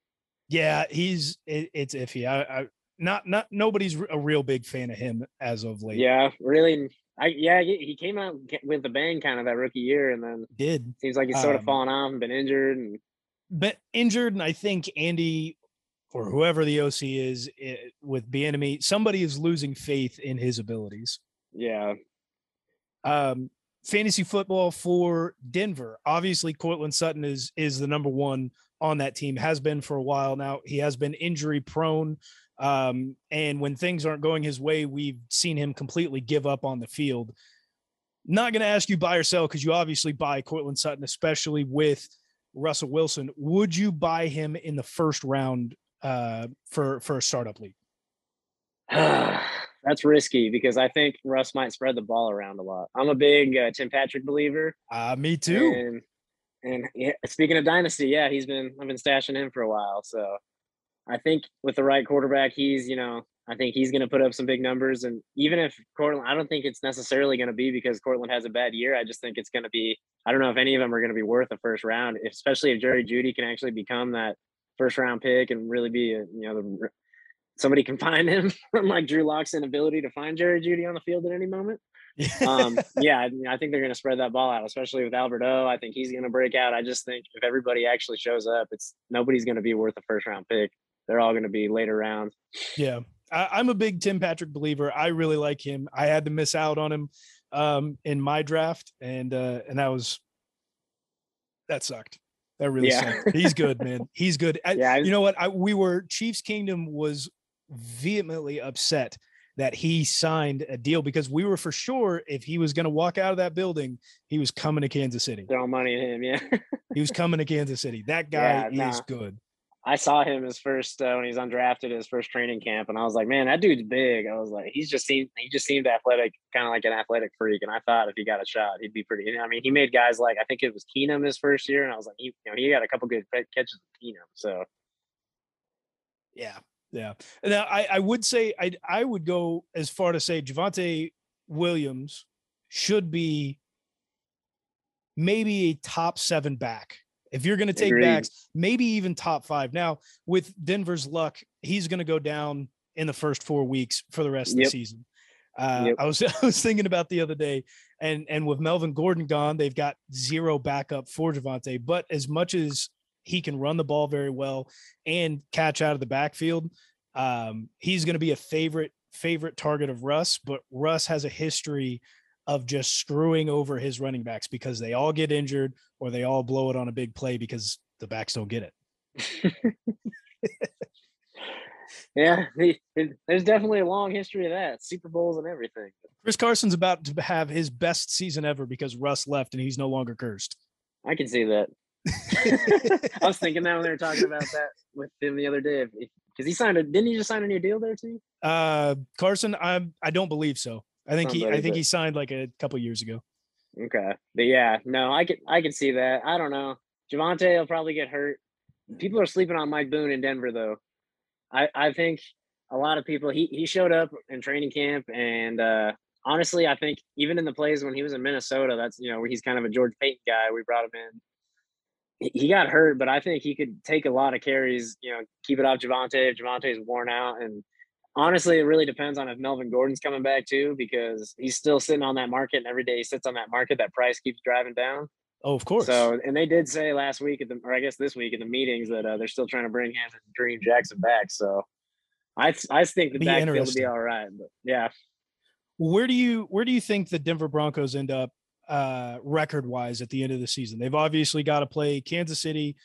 Yeah, he's it, it's iffy. I, I not not nobody's a real big fan of him as of late. Yeah, really. I yeah, he came out with a bang kind of that rookie year, and then did seems like he's sort of Um, fallen off and been injured. And but injured, and I think Andy or whoever the OC is eh, with Bieniemy, somebody is losing faith in his abilities. yeah, Um, fantasy football for Denver. Obviously, Courtland Sutton is is the number one on that team. Has been for a while now. He has been injury prone, um, and when things aren't going his way, we've seen him completely give up on the field. Not going to ask you buy or sell because you obviously buy Courtland Sutton, especially with Russell Wilson. Would you buy him in the first round uh, for for a startup league? <sighs> that's risky because I think Russ might spread the ball around a lot. I'm a big uh, Tim Patrick believer. Uh, me too. And and yeah, speaking of dynasty, yeah, he's been I've been stashing him for a while. So I think with the right quarterback, he's you know I think he's going to put up some big numbers. And even if Courtland, I don't think it's necessarily going to be because Courtland has a bad year. I just think it's going to be. I don't know if any of them are going to be worth a first round, especially if Jerry Jeudy can actually become that first round pick and really be a, you know the somebody can <laughs> find him like Drew Lock's inability to find Jerry Jeudy on the field at any moment um, <laughs> yeah, I, I think they're going to spread that ball out, especially with Alberto. I think he's going to break out. I just think if everybody actually shows up, it's nobody's going to be worth a first round pick. They're all going to be later rounds. Yeah, I, I'm a big Tim Patrick believer. I really like him. I had to miss out on him um, in my draft, and uh, and that was that sucked. That really Yeah. sucked. He's good, man. <laughs> He's good. I, Yeah, you know what? I, we were Chiefs Kingdom was vehemently upset that he signed a deal because we were for sure if he was going to walk out of that building, he was coming to Kansas City. Throw money at him. Yeah, He was coming to Kansas City. That <laughs> guy Yeah, is nah. good. I saw him his first uh, when he was undrafted his first training camp, and I was like, man, that dude's big. I was like, he's just seemed he just seemed athletic, kind of like an athletic freak. And I thought if he got a shot, he'd be pretty. I mean, he made guys like I think it was Keenum his first year, and I was like, he, you know, he got a couple good catches with Keenum. So yeah, yeah. Now I I would say I I would go as far to say Javonte Williams should be maybe a top seven back if you're going to take Agreed. backs, maybe even top five. Now, with Denver's luck, he's going to go down in the first four weeks for the rest yep. of the season. Uh, yep. I was <laughs> I was thinking about the other day, and and with Melvin Gordon gone, they've got zero backup for Javonte. But as much as he can run the ball very well and catch out of the backfield, um, he's going to be a favorite favorite target of Russ. But Russ has a history of just screwing over his running backs because they all get injured or they all blow it on a big play because the backs don't get it. <laughs> yeah, there's definitely a long history of that, Super Bowls and everything. Chris Carson's about to have his best season ever because Russ left and he's no longer cursed. I can see that. <laughs> I was thinking that when they were talking about that with him the other day, because he signed a didn't he just sign a new deal there too? Uh, Carson, I I don't believe so. I think he I think he signed like a couple years ago. Okay, but yeah, no, I could I could see that. I don't know. Javonte will probably get hurt. People are sleeping on Mike Boone in Denver though. I I think a lot of people he he showed up in training camp and uh honestly I think even in the plays when he was in Minnesota, that's you know where he's kind of a George Payton guy. We brought him in. He got hurt, but I think he could take a lot of carries. You know, keep it off Javonte if Javonte's worn out and honestly, it really depends on if Melvin Gordon's coming back too, because he's still sitting on that market, and every day he sits on that market, that price keeps driving down. Oh, of course. So, and they did say last week at the, or I guess this week in the meetings that uh, they're still trying to bring him and Kareem Jackson back. So, I I think the backfield will be all right. But yeah. Where do you where do you think the Denver Broncos end up uh, record wise at the end of the season? They've obviously got to play Kansas City,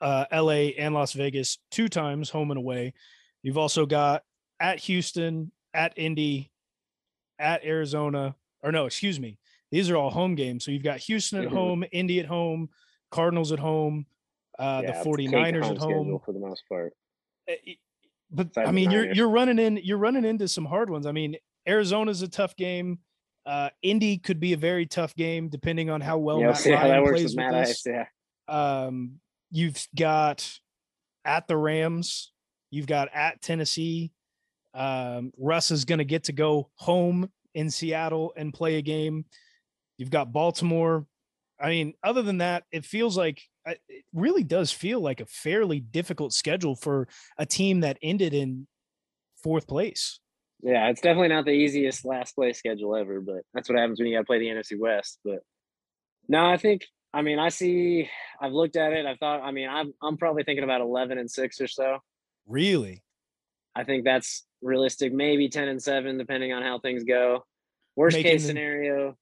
uh, L.A. and Las Vegas two times, home and away. You've also got at Houston, at Indy, at Arizona, or no, excuse me. These are all home games. So you've got Houston at mm-hmm. home, Indy at home, Cardinals at home, uh, yeah, the 49ers at home for the most part. Eh, but I mean, you're you're running in you're running into some hard ones. I mean, Arizona's a tough game. Uh, Indy could be a very tough game depending on how well yeah, Matt Ryan plays with Matt Ice, yeah. Um, you've got at the Rams, you've got at Tennessee, um, Russ is going to get to go home in Seattle and play a game. You've got Baltimore. I mean, other than that, it feels like it really does feel like a fairly difficult schedule for a team that ended in fourth place. Yeah, it's definitely not the easiest last place schedule ever, but that's what happens when you got to play the NFC West. But no, I think I mean I see. I've looked at it. I thought. I mean, I'm I'm probably thinking about eleven and six or so. Really? I think that's realistic. Maybe ten and seven, depending on how things go. Worst Making case scenario,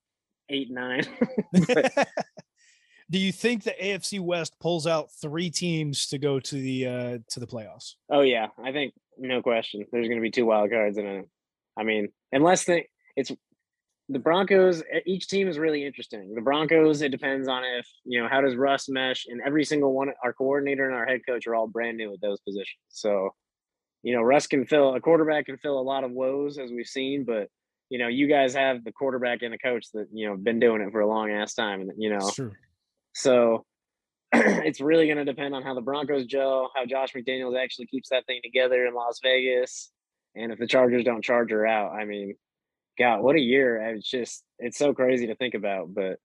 eight nine. <laughs> <laughs> Do you think the AFC West pulls out three teams to go to the uh to the playoffs? Oh yeah, I think no question. There's going to be two wild cards in it. I mean, unless they, it's the Broncos. Each team is really interesting. The Broncos, it depends on if you know how does Russ mesh, and every single one, our coordinator and our head coach are all brand new at those positions. So you know, Russ can fill a quarterback can fill a lot of woes as we've seen, but you know, you guys have the quarterback and the coach that you know been doing it for a long ass time, and you know, so <clears throat> it's really going to depend on how the Broncos gel, how Josh McDaniels actually keeps that thing together in Las Vegas, and if the Chargers don't charge her out. I mean, God, what a year! It's just it's so crazy to think about, but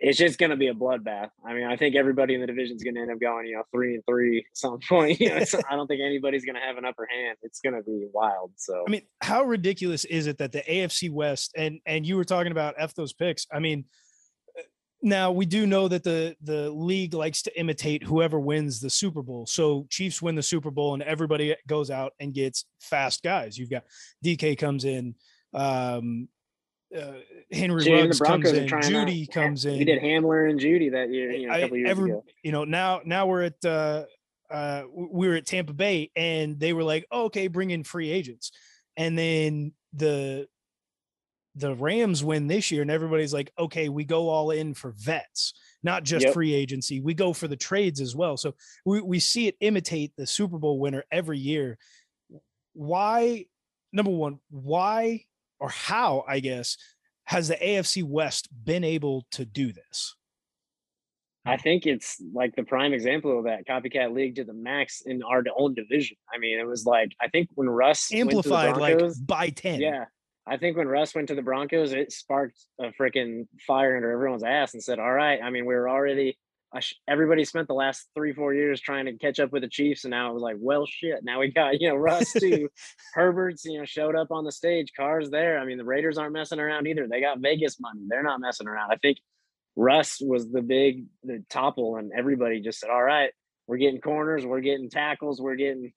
it's just going to be a bloodbath. I mean, I think everybody in the division is going to end up going, you know, three and three at some <laughs> point. You know, I don't think anybody's going to have an upper hand. It's going to be wild. So, I mean, how ridiculous is it that the AFC West and and you were talking about f those picks? I mean, now we do know that the the league likes to imitate whoever wins the Super Bowl. So Chiefs win the Super Bowl, and everybody goes out and gets fast guys. You've got DK comes in. Um, uh, Henry Ruggs comes in, Jeudy out. comes in. We did Hamler and Jeudy that year, you know, a couple years every, ago. You know, now now we're at uh, uh, we were at Tampa Bay, and they were like, oh, "Okay, bring in free agents," and then the the Rams win this year, and everybody's like, "Okay, we go all in for vets." not just Yep. free agency. We go for the trades as well. So we, we see it imitate the Super Bowl winner every year. Why, number one, why or how, I guess, has the AFC West been able to do this? I think it's like the prime example of that copycat league to the max in our own division. I mean, it was like I think when Russ went to the Amplified like by 10. Yeah. I think when Russ went to the Broncos, it sparked a freaking fire under everyone's ass and said, All right. I mean, we were already, sh- everybody spent the last three, four years trying to catch up with the Chiefs. And now it was like, Well, shit. Now we got, you know, Russ too. <laughs> Herbert's, you know, showed up on the stage. Carr's there. I mean, the Raiders aren't messing around either. They got Vegas money. They're not messing around. I think Russ was the big, the topple, and everybody just said, All right, we're getting corners, we're getting tackles, we're getting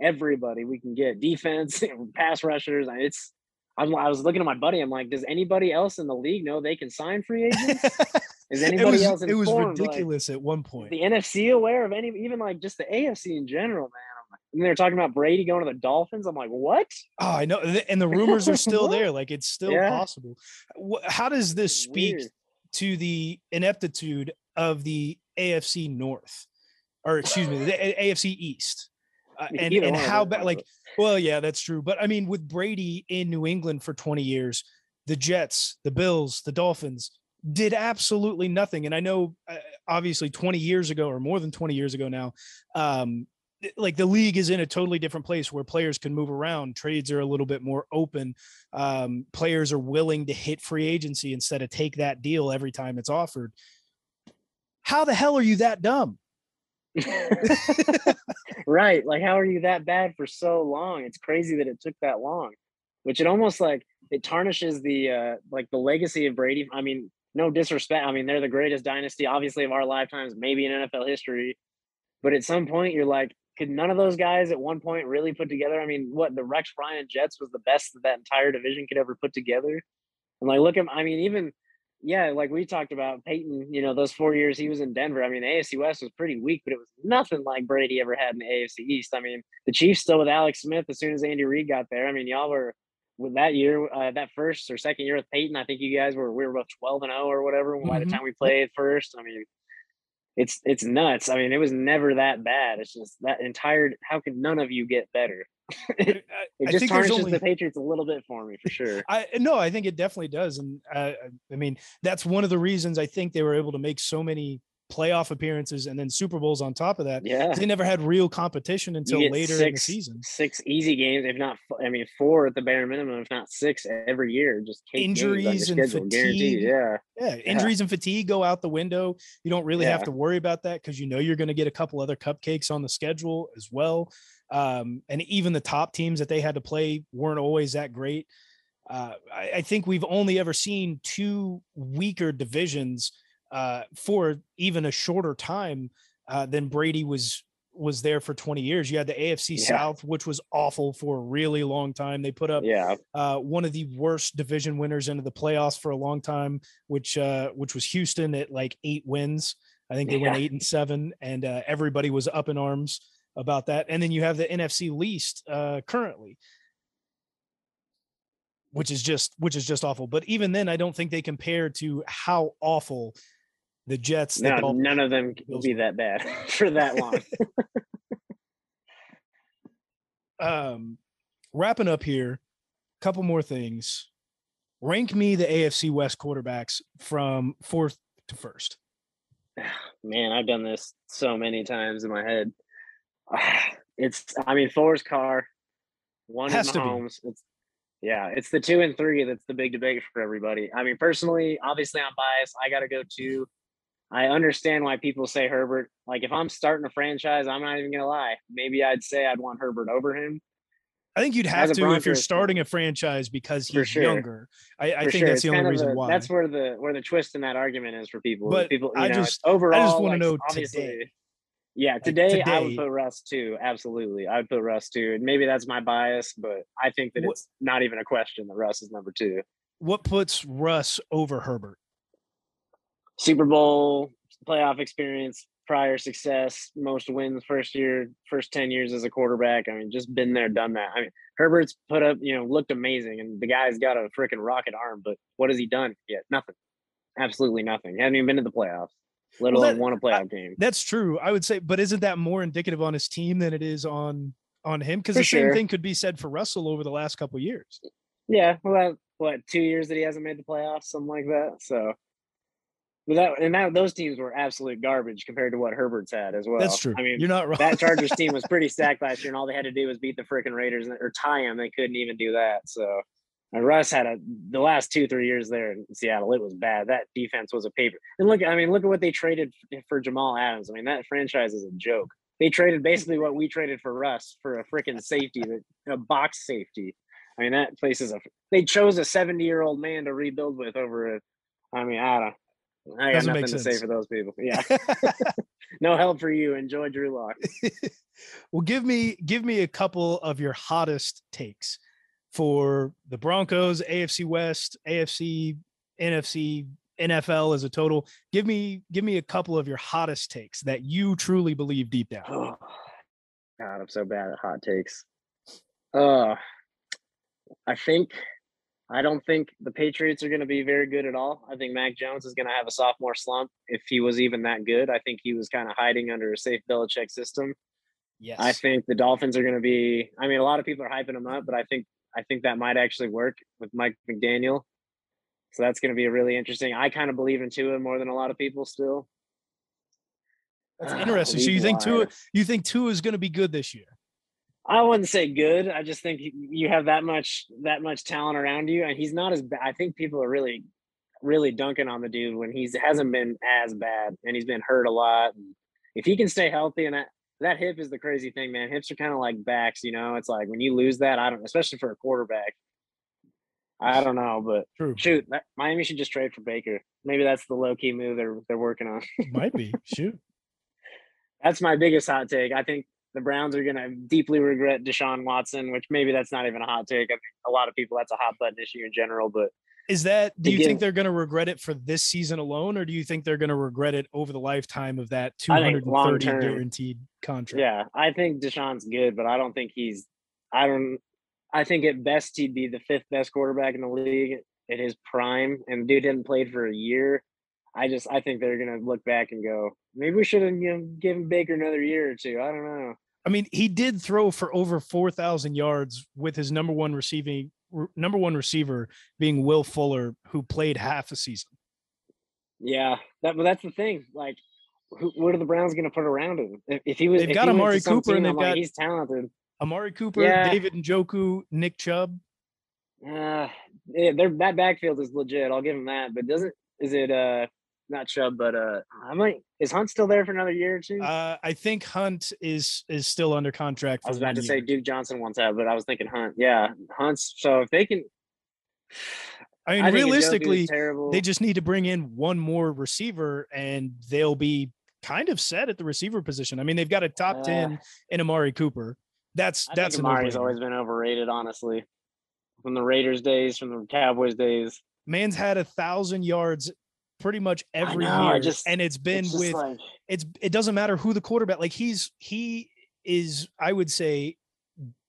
everybody we can get defense, <laughs> pass rushers. It's I'm, I was looking at my buddy. I'm like, does anybody else in the league know they can sign free agents? <laughs> Is it anybody was, else it was informed? Like, ridiculous at one point. the NFC aware of any, even like just the AFC in general, man. And they're talking about Brady going to the Dolphins. I'm like, what? Oh, I know, and the rumors are still <laughs> there. Like it's still Yeah. possible. How does this speak weird. to the ineptitude of the AFC North, or excuse me, the AFC East, uh, and and how bad? Like, well, yeah, that's true. But I mean, with Brady in New England for twenty years, the Jets, the Bills, the Dolphins did absolutely nothing. And I know, uh, obviously, twenty years ago or more than twenty years ago now, um, like the league is in a totally different place where players can move around trades are a little bit more open um, players are willing to hit free agency instead of take that deal every time it's offered how the hell are you that dumb <laughs> right. Like, how are you that bad for so long? It's crazy that it took that long, which it almost like it tarnishes the uh like the legacy of Brady. I mean, no disrespect. I mean, they're the greatest dynasty, obviously, of our lifetimes, maybe in NFL history. But at some point, you're like, could none of those guys at one point really put together? I mean, what the Rex Ryan Jets was the best that that entire division could ever put together. And like, look at, I mean, even yeah, like we talked about Peyton, you know, those four years he was in Denver. I mean, the AFC West was pretty weak, but it was nothing like Brady ever had in the AFC East. I mean, the Chiefs still with Alex Smith as soon as Andy Reid got there. I mean, y'all were with that year, uh, that first or second year with Peyton. I think you guys were we were about twelve and zero or whatever by the Mhm. time we played first. I mean, it's it's nuts. I mean, it was never that bad. It's just that entire. How could none of you get better? <laughs> it I just think tarnishes only- the Patriots a little bit for me for sure. I no, I think it definitely does, and uh, I mean that's one of the reasons I think they were able to make so many playoff appearances and then Super Bowls on top of that. Yeah. They never had real competition until later in the six- season. Six easy games, if not, I mean, four at the bare minimum, if not six every year. Just cake games on your Injuries and schedule, guaranteed. fatigue. Yeah, Yeah, injuries and fatigue go out the window. You don't really have to worry about that because you know you're going to get a couple other cupcakes on the schedule as well. Um, and even the top teams that they had to play weren't always that great. Uh, I, I think we've only ever seen two weaker divisions uh, for even a shorter time uh, than Brady was was there for 20 years. You had the AFC Yeah. South, which was awful for a really long time. They put up yeah. uh, one of the worst division winners into the playoffs for a long time, which uh, which was Houston at like eight wins. I think they went eight and seven, and uh, everybody was up in arms about that. And then you have the NFC least uh, currently, which is just which is just awful. But even then, I don't think they compare to how awful the Jets. the No, Dolphins, none of them will be that bad <laughs> for that long. <laughs> um, wrapping up here, a couple more things. Rank me the AFC West quarterbacks from fourth to first. <sighs> Man, I've done this so many times in my head. <sighs> It's, I mean, four's Carr, one Has is. Mahomes. It's, yeah, it's the two and three that's the big debate for everybody. I mean, personally, obviously, I'm biased. I got to go two. I understand why people say Herbert. Like, if I'm starting a franchise, I'm not even gonna lie. Maybe I'd say I'd want Herbert over him. I think you'd have a to if you're starting a franchise because he's sure. younger. I, I think sure. that's It's the only reason the- why. That's where the where the twist in that argument is for people. But people, you I know, just- overall, I just wanna like, know obviously, today. Yeah, today, I would put Russ too. Absolutely, I would put Russ too. And maybe that's my bias, but I think that What- it's not even a question that Russ is number two. what puts Russ over Herbert? Super Bowl playoff experience, prior success, most wins first year, first 10 years as a quarterback. I mean, just been there, done that. I mean, Herbert's put up, you know, looked amazing and the guy's got a freaking rocket arm, but what has he done yet? Nothing. Absolutely nothing. He hasn't even been to the playoffs. let Well, alone won a playoff game. That's true. I would say, but isn't that more indicative on his team than it is on on him? Because the same thing could be said for Russell over the last couple years. Yeah, well, what two years that he hasn't made the playoffs, something like that. So, that and that those teams were absolute garbage compared to what Herbert's had as well. That's true. I mean, You're not wrong. that Chargers team was pretty <laughs> stacked last year, and all they had to do was beat the freaking Raiders or tie them. They couldn't even do that. So, and Russ had a the last two three years there in Seattle. It was bad. That defense was a paper. And look, I mean, look at what they traded for Jamal Adams. I mean, that franchise is a joke. They traded basically what we traded for Russ for a freaking safety, that a box safety. I mean, that place is a. They chose a seventy year old man to rebuild with over a. I mean, I don't. I got nothing to say for those people. <laughs> Yeah, <laughs> no help for you. Enjoy Drew Lock. <laughs> well, give me give me a couple of your hottest takes for the Broncos, AFC West, AFC, NFC, NFL as a total. Give me give me a couple of your hottest takes that you truly believe deep down. Oh, God, I'm so bad at hot takes. Uh, I think I don't think the Patriots are going to be very good at all. I think Mac Jones is going to have a sophomore slump if he was even that good. I think he was kind of hiding under a safe Belichick system. Yes. I think the Dolphins are going to be. I mean, a lot of people are hyping him up, but I think I think that might actually work with Mike McDaniel. So that's going to be a really interesting. I kind of believe in Tua more than a lot of people still. That's <sighs> interesting. So you think Tua you think Tua is going to be good this year? I wouldn't say good. I just think you- have that much that much talent around you, and he's not as bad. I think people are really, really dunking on the dude when he's hasn't been as bad, and he's been hurt a lot. And if he can stay healthy, and that that hip is the crazy thing, man. Hips are kind of like backs, you know. It's like when you lose that, I don't, especially for a quarterback. I don't know, but True. shoot, that, Miami should just trade for Baker. Maybe that's the low key move they're they're working on. Might be. <laughs> Shoot. that's my biggest hot take. I think the Browns are going to deeply regret Deshaun Watson, which maybe that's not even a hot take. I think a lot of people that's a hot button issue in general, but Is that do you think they're going to regret it for this season alone or do you think they're going to regret it over the lifetime of that 230 guaranteed contract? yeah, I think Deshaun's good, but I don't think he's. I don't. I think at best he'd be the fifth best quarterback in the league at his prime, and the dude hadn't played for a year. I just I think they're gonna look back and go, maybe we should have you know given Baker another year or two. I don't know. I mean, he did throw for over 4,000 yards with his number one receiving number one receiver being Will Fuller, who played half a season. Yeah, that but that's the thing. Like, who, what are the Browns going to put around him? If, if he was, They've if got he went to Amari Cooper and I'm they've like, got- he's talented. Amari Cooper, Yeah. David Njoku, Nick Chubb. Uh, yeah, their that backfield is legit. I'll give him that. But doesn't is it uh not Chubb, but uh I might is Hunt still there for another year or two? Uh, I think Hunt is is still under contract. I was about to say. Duke Johnson wants out, but I was thinking Hunt. Yeah, Hunt's. So if they can, I mean, I think Njoku is realistically, they just need to bring in one more receiver and they'll be kind of set at the receiver position. I mean, they've got a top Uh, 10 in Amari Cooper. That's I that's Amari's always been overrated, honestly. From the Raiders days, from the Cowboys days. Man's had a thousand yards pretty much every know, year, just- and it's been It's with like, it's it doesn't matter who the quarterback like he's he is I would say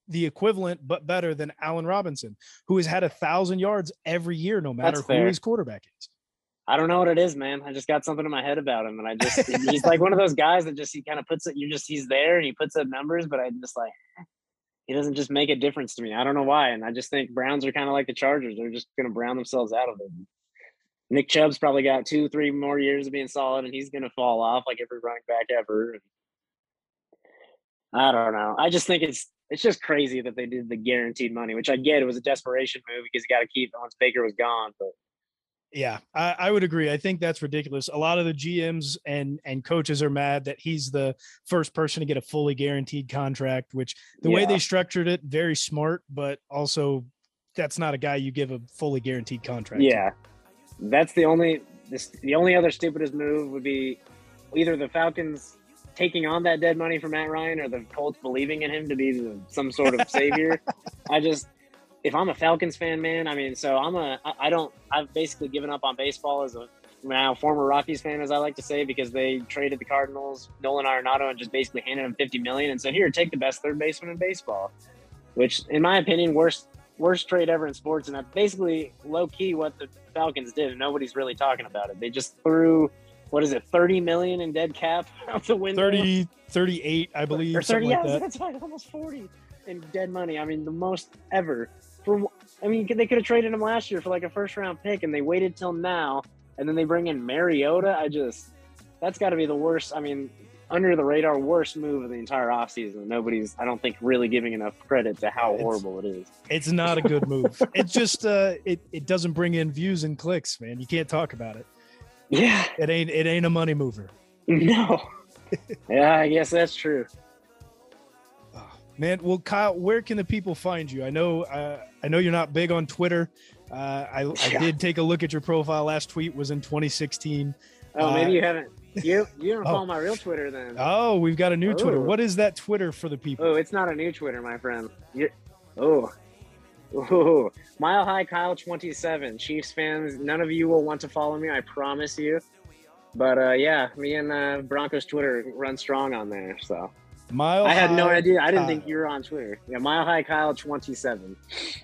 the equivalent but better than Allen Robinson, who has had a thousand yards every year, no matter who his quarterback is. I don't know what it is, man. I just got something in my head about him, and I just <laughs> he's like one of those guys that just he kind of puts it. You just he's there and he puts up numbers, but I just like eh, he doesn't just make a difference to me. I don't know why, and I just think Browns are kind of like the Chargers. They're just gonna brown themselves out of it. Nick Chubb's probably got two, three more years of being solid, and he's gonna fall off like every running back ever. I don't know. I just think it's it's just crazy that they did the guaranteed money, which I get. It was a desperation move because you got to keep it once Baker was gone, but. Yeah, I, I would agree. I think that's ridiculous. A lot of the GMs and and coaches are mad that he's the first person to get a fully guaranteed contract, which the way they structured it, very smart, but also that's not a guy you give a fully guaranteed contract. to. That's the only this the only other stupidest move would be either the Falcons taking on that dead money for Matt Ryan or the Colts believing in him to be the, some sort of savior. <laughs> I just if I'm a Falcons fan, man, I mean, so I'm a I, I don't I've basically given up on baseball as a now former Rockies fan, as I like to say, because they traded the Cardinals, Nolan Arenado, and just basically handed him 50 million and said, "Here, take the best third baseman in baseball," which, in my opinion, worst worst trade ever in sports. And that's basically low key what the Falcons did, and nobody's really talking about it. They just threw what is it, 30 million in dead cap <laughs> out the window? 30, 38, I believe. or 30, something like yeah, that. that's right, almost 40 in dead money. I mean, the most ever. For I mean, they could have traded him last year for like a first round pick, and they waited till now, and then they bring in Mariota. I just, that's got to be the worst. I mean, under the radar worst move of the entire offseason. Nobody's, I don't think, really giving enough credit to how It's- horrible it is. It's not a good move. <laughs> it just uh it, it doesn't bring in views and clicks, man. You can't talk about it. Yeah, It ain't it ain't a money mover. <laughs> no. yeah, I guess that's true. Oh, man, well, Kyle, where can the people find you? I know, uh, I know you're not big on Twitter. Uh, I, I Yeah. did take a look at your profile. Last tweet was in 2016. Oh, maybe Uh, you haven't. You you don't <laughs> oh. follow my real Twitter then? Oh, we've got a new Twitter. Oh. What is that Twitter for the people? Oh, it's not a new Twitter, my friend. you oh, oh, Mile High Kyle twenty seven. Chiefs fans, none of you will want to follow me. I promise you. But uh, yeah, me and uh, Broncos Twitter run strong on there. So Mile. I had no idea. I didn't Kyle. think you were on Twitter. Yeah, Mile High Kyle twenty seven.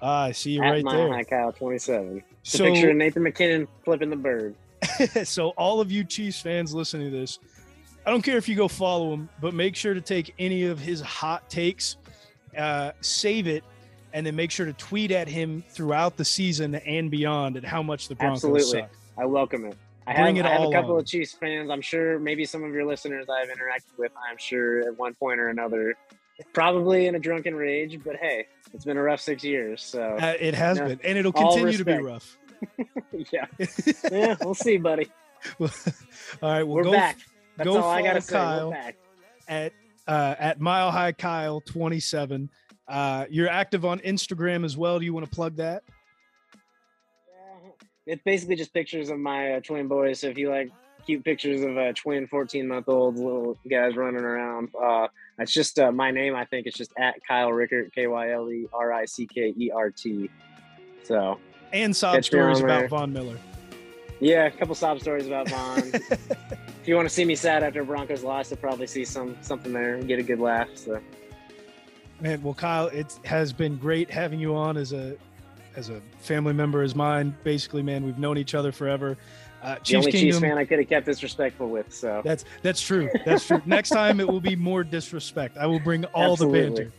Ah, I see you At right Mile there. High Kyle twenty seven. It's So, a picture of Nathan MacKinnon flipping the bird. <laughs> so all of you Chiefs fans listening to this, I don't care if you go follow him, but make sure to take any of his hot takes, uh, save it, and then make sure to tweet at him throughout the season and beyond at how much the Broncos Absolutely. suck. I welcome it. I Bring have, it I have a couple on. of Chiefs fans. I'm sure maybe some of your listeners I've interacted with, I'm sure at one point or another, probably in a drunken rage, but hey, it's been a rough six years. So Uh, it has No. been, and it'll continue to be rough. Yeah. <laughs> Yeah, we'll see, buddy. <laughs> all right, well, We're go back. That's go all I gotta say. We're back. at uh, at Mile High Kyle 27. Uh, you're active on Instagram as well. Do you want to plug that? Yeah. It's basically just pictures of my uh, twin boys. So if you like cute pictures of uh, twin 14 month old little guys running around, uh, it's just uh, my name. I think it's just at Kyle Rickert, K Y L E R I C K E R T. So And sob on stories about. Von Miller. yeah, a couple sob stories about Von. if you want to see me sad after Broncos loss, you'll probably see some something there and get a good laugh. So Man, well, Kyle, it has been great having you on as a as a family member as mine. Basically, man, we've known each other forever. Uh, the Chiefs only Kingdom. Chiefs fan I could have kept disrespectful with. So That's that's true. That's true. <laughs> Next time it will be more disrespect. I will bring all the banter.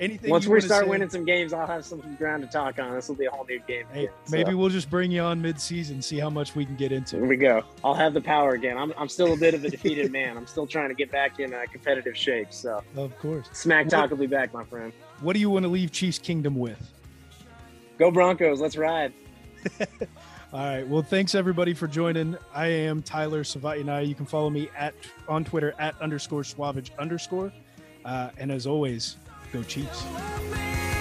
Anything once we start say- winning some games, I'll have some ground to talk on. This will be a whole new game. Hey, again, so. maybe we'll just bring you on mid-season, see how much we can get into. Here we go. I'll have the power again. I'm, I'm still a bit of a defeated <laughs> man. I'm still trying to get back in uh, competitive shape. So Of course. Smack Talk will be back, my friend. What do you want to leave Chiefs Kingdom with? Go Broncos. Let's ride. <laughs> All right. Well, thanks everybody for joining. I am Tyler Savatinai. You can follow me at on Twitter at underscore Swavage underscore. Uh, and as always, Go Chiefs.